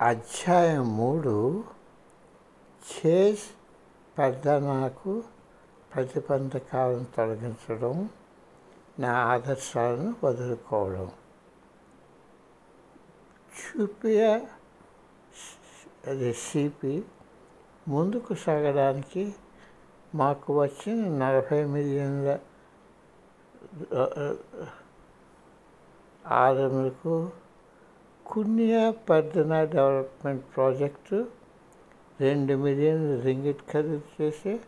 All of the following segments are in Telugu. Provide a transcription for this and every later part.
అధ్యాయం మూడు చేజ్ పెద్దనాకు ప్రతిబంధకాలను తొలగించడం నా ఆదర్శాలను వదులుకోవడం. చూపియా అది సిపి ముందుకు సాగడానికి మాకు వచ్చిన నలభై మిలియన్ల ఆరులకు కున్యా పర్దన డెవలప్మెంట్ ప్రాజెక్టు రెండు మిలియన్ రింగిట్ ఖరీదు చేసే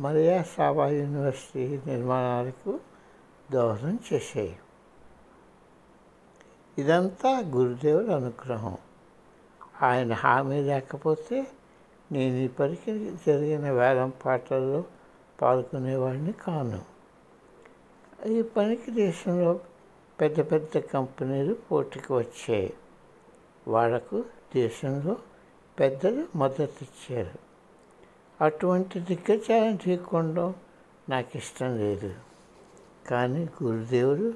మరియా సాబా యూనివర్సిటీ నిర్మాణాలకు దోహదం చేశాయి ఇదంతా గురుదేవుల అనుగ్రహం. ఆయన హామీ లేకపోతే నేను ఇప్పటికీ జరిగిన వేలం పాటల్లో పాల్గొనేవాడిని కాను. ఈ పనికి దేశంలో పెద్ద పెద్ద కంపెనీలు పోటీకి వచ్చాయి. వాళ్ళకు దేశంలో పెద్దలు మద్దతు ఇచ్చారు. అటువంటి దిగ్గజాలను ఢీకొనడం నాకు ఇష్టం లేదు. కానీ గురుదేవుడు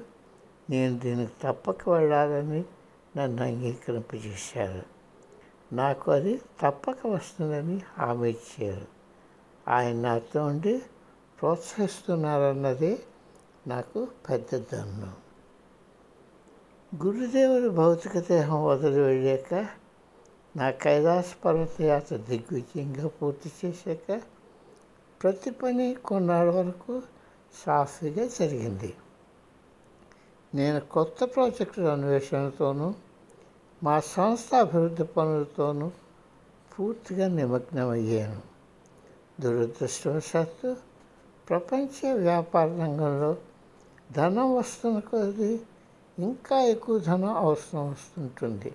నేను దీనికి తప్పక వెళ్ళాలని నన్ను అంగీకరింపజేశారు. నాకు అది తప్పక వస్తుందని హామీ ఇచ్చారు. ఆయన నాతో ఉండి ప్రోత్సహిస్తున్నారన్నదే నాకు పెద్ద దన్ను గురుదేవుడు భౌతిక దేహం వదిలి వెళ్ళాక నా కైలాస పర్వతయాత్ర దిగ్విజయంగా పూర్తి చేశాక ప్రతి పని కొన్నాళ్ళ వరకు సాఫీగా జరిగింది. నేను కొత్త ప్రాజెక్టుల అన్వేషణతోనూ మా సంస్థ అభివృద్ధి పనులతోనూ పూర్తిగా నిమగ్నమయ్యాను. దురదృష్టవశాత్తు ప్రపంచ వ్యాపార రంగంలో ధనం వస్తున్న కొద్దీ ఇంకా ఎక్కువ ధనం అవసరం వస్తుంటుంది.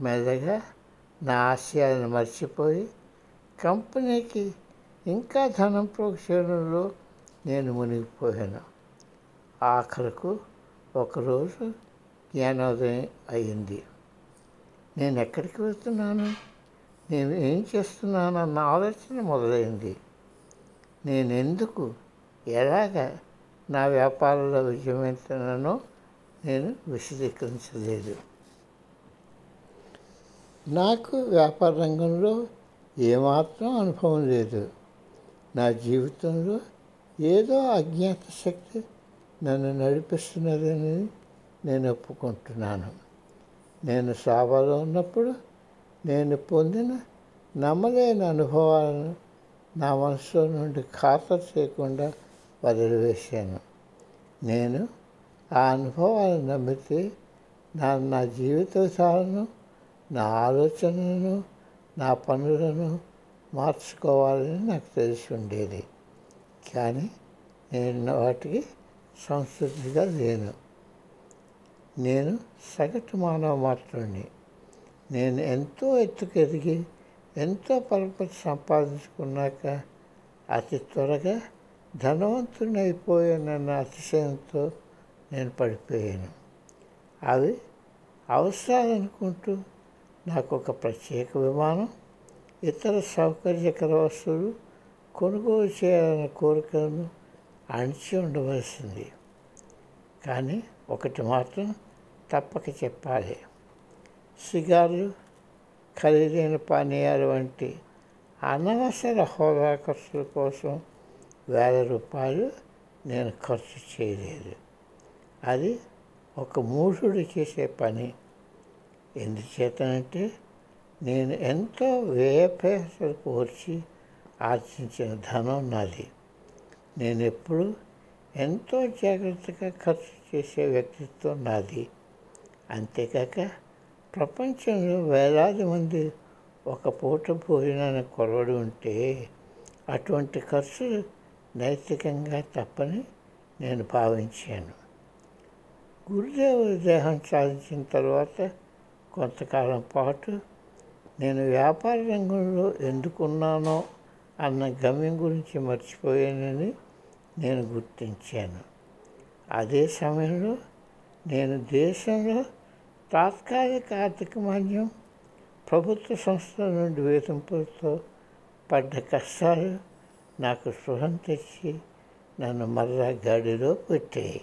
మెల్లగా నా ఆశయాలను మర్చిపోయి కంపెనీకి ఇంకా ధనం ప్రోక్షణలో నేను మునిగిపోయాను. ఆఖరకు ఒకరోజు జ్ఞానోదయం అయింది. నేను ఎక్కడికి వెళ్తున్నాను? నేను ఏం చేస్తున్నాను అన్న ఆలోచన మొదలైంది. నేను ఎందుకు ఎలాగ నా వ్యాపారంలో విజయమవుతున్నానో నేను విశదీకరించలేదు. నాకు వ్యాపార రంగంలో ఏమాత్రం అనుభవం లేదు. నా జీవితంలో ఏదో అజ్ఞాత శక్తి నన్ను నడిపిస్తున్నదని నేను ఒప్పుకుంటున్నాను. నేను సాబాలో ఉన్నప్పుడు నేను పొందిన నమ్మలేని అనుభవాలను నా మనసులో నుండి ఖాతరు చేయకుండా వదిలివేశాను. నేను ఆ అనుభవాలను నమ్మితే నా నా జీవిత విధాలను నా ఆలోచనలను నా పనులను మార్చుకోవాలని నాకు తెలిసి ఉండేది. కానీ నేను వాటికి సంస్కృతిగా లేను. నేను సగటు మానవ మాత్రుని నేను ఎంతో ఎత్తుకెదిగి ఎంతో పరపతి సంపాదించుకున్నాక అతి త్వరగా ధనవంతుని అయిపోయానన్న అతిశయంతో నేను పడిపోయాను. అవి అవసరాలనుకుంటూ నాకు ఒక ప్రత్యేక విమానం ఇతర సౌకర్యకర వస్తువులు కొనుగోలు చేయాలనే కోరికలను అణిచి ఉండవలసింది. కానీ ఒకటి మాత్రం తప్పక చెప్పాలి. సిగార్లు ఖరీదైన పానీయాలు వంటి అనవసర హోదా ఖర్చుల కోసం వేల రూపాయలు నేను ఖర్చు చేయలేదు. అది ఒక మూషుడు చేసే పని. ఎందుచేతనంటే నేను ఎంతో వ్యయపేసలు కోర్చి ఆర్జించిన ధనం నాది. నేను ఎప్పుడు ఎంతో జాగ్రత్తగా ఖర్చు చేసే వ్యక్తిత్వం నాది. అంతేకాక ప్రపంచంలో వేలాది మంది ఒక పూట భోజనాన్ని కొలవడి ఉంటే అటువంటి ఖర్చు నైతికంగా తప్పని నేను భావించాను. గురుదేవుడి దేహం సాధించిన తర్వాత కొంతకాలం పాటు నేను వ్యాపార రంగంలో ఎందుకున్నానో అన్న గమ్యం గురించి మర్చిపోయానని నేను గుర్తించాను. అదే సమయంలో నేను దేశంలో తాత్కాలిక ఆర్థిక మాన్యం ప్రభుత్వ సంస్థల నుండి వేధింపులతో పడ్డ కష్టాలు నాకు స్పృహం తెచ్చి నన్ను మరలా గాడిలో పెట్టాయి.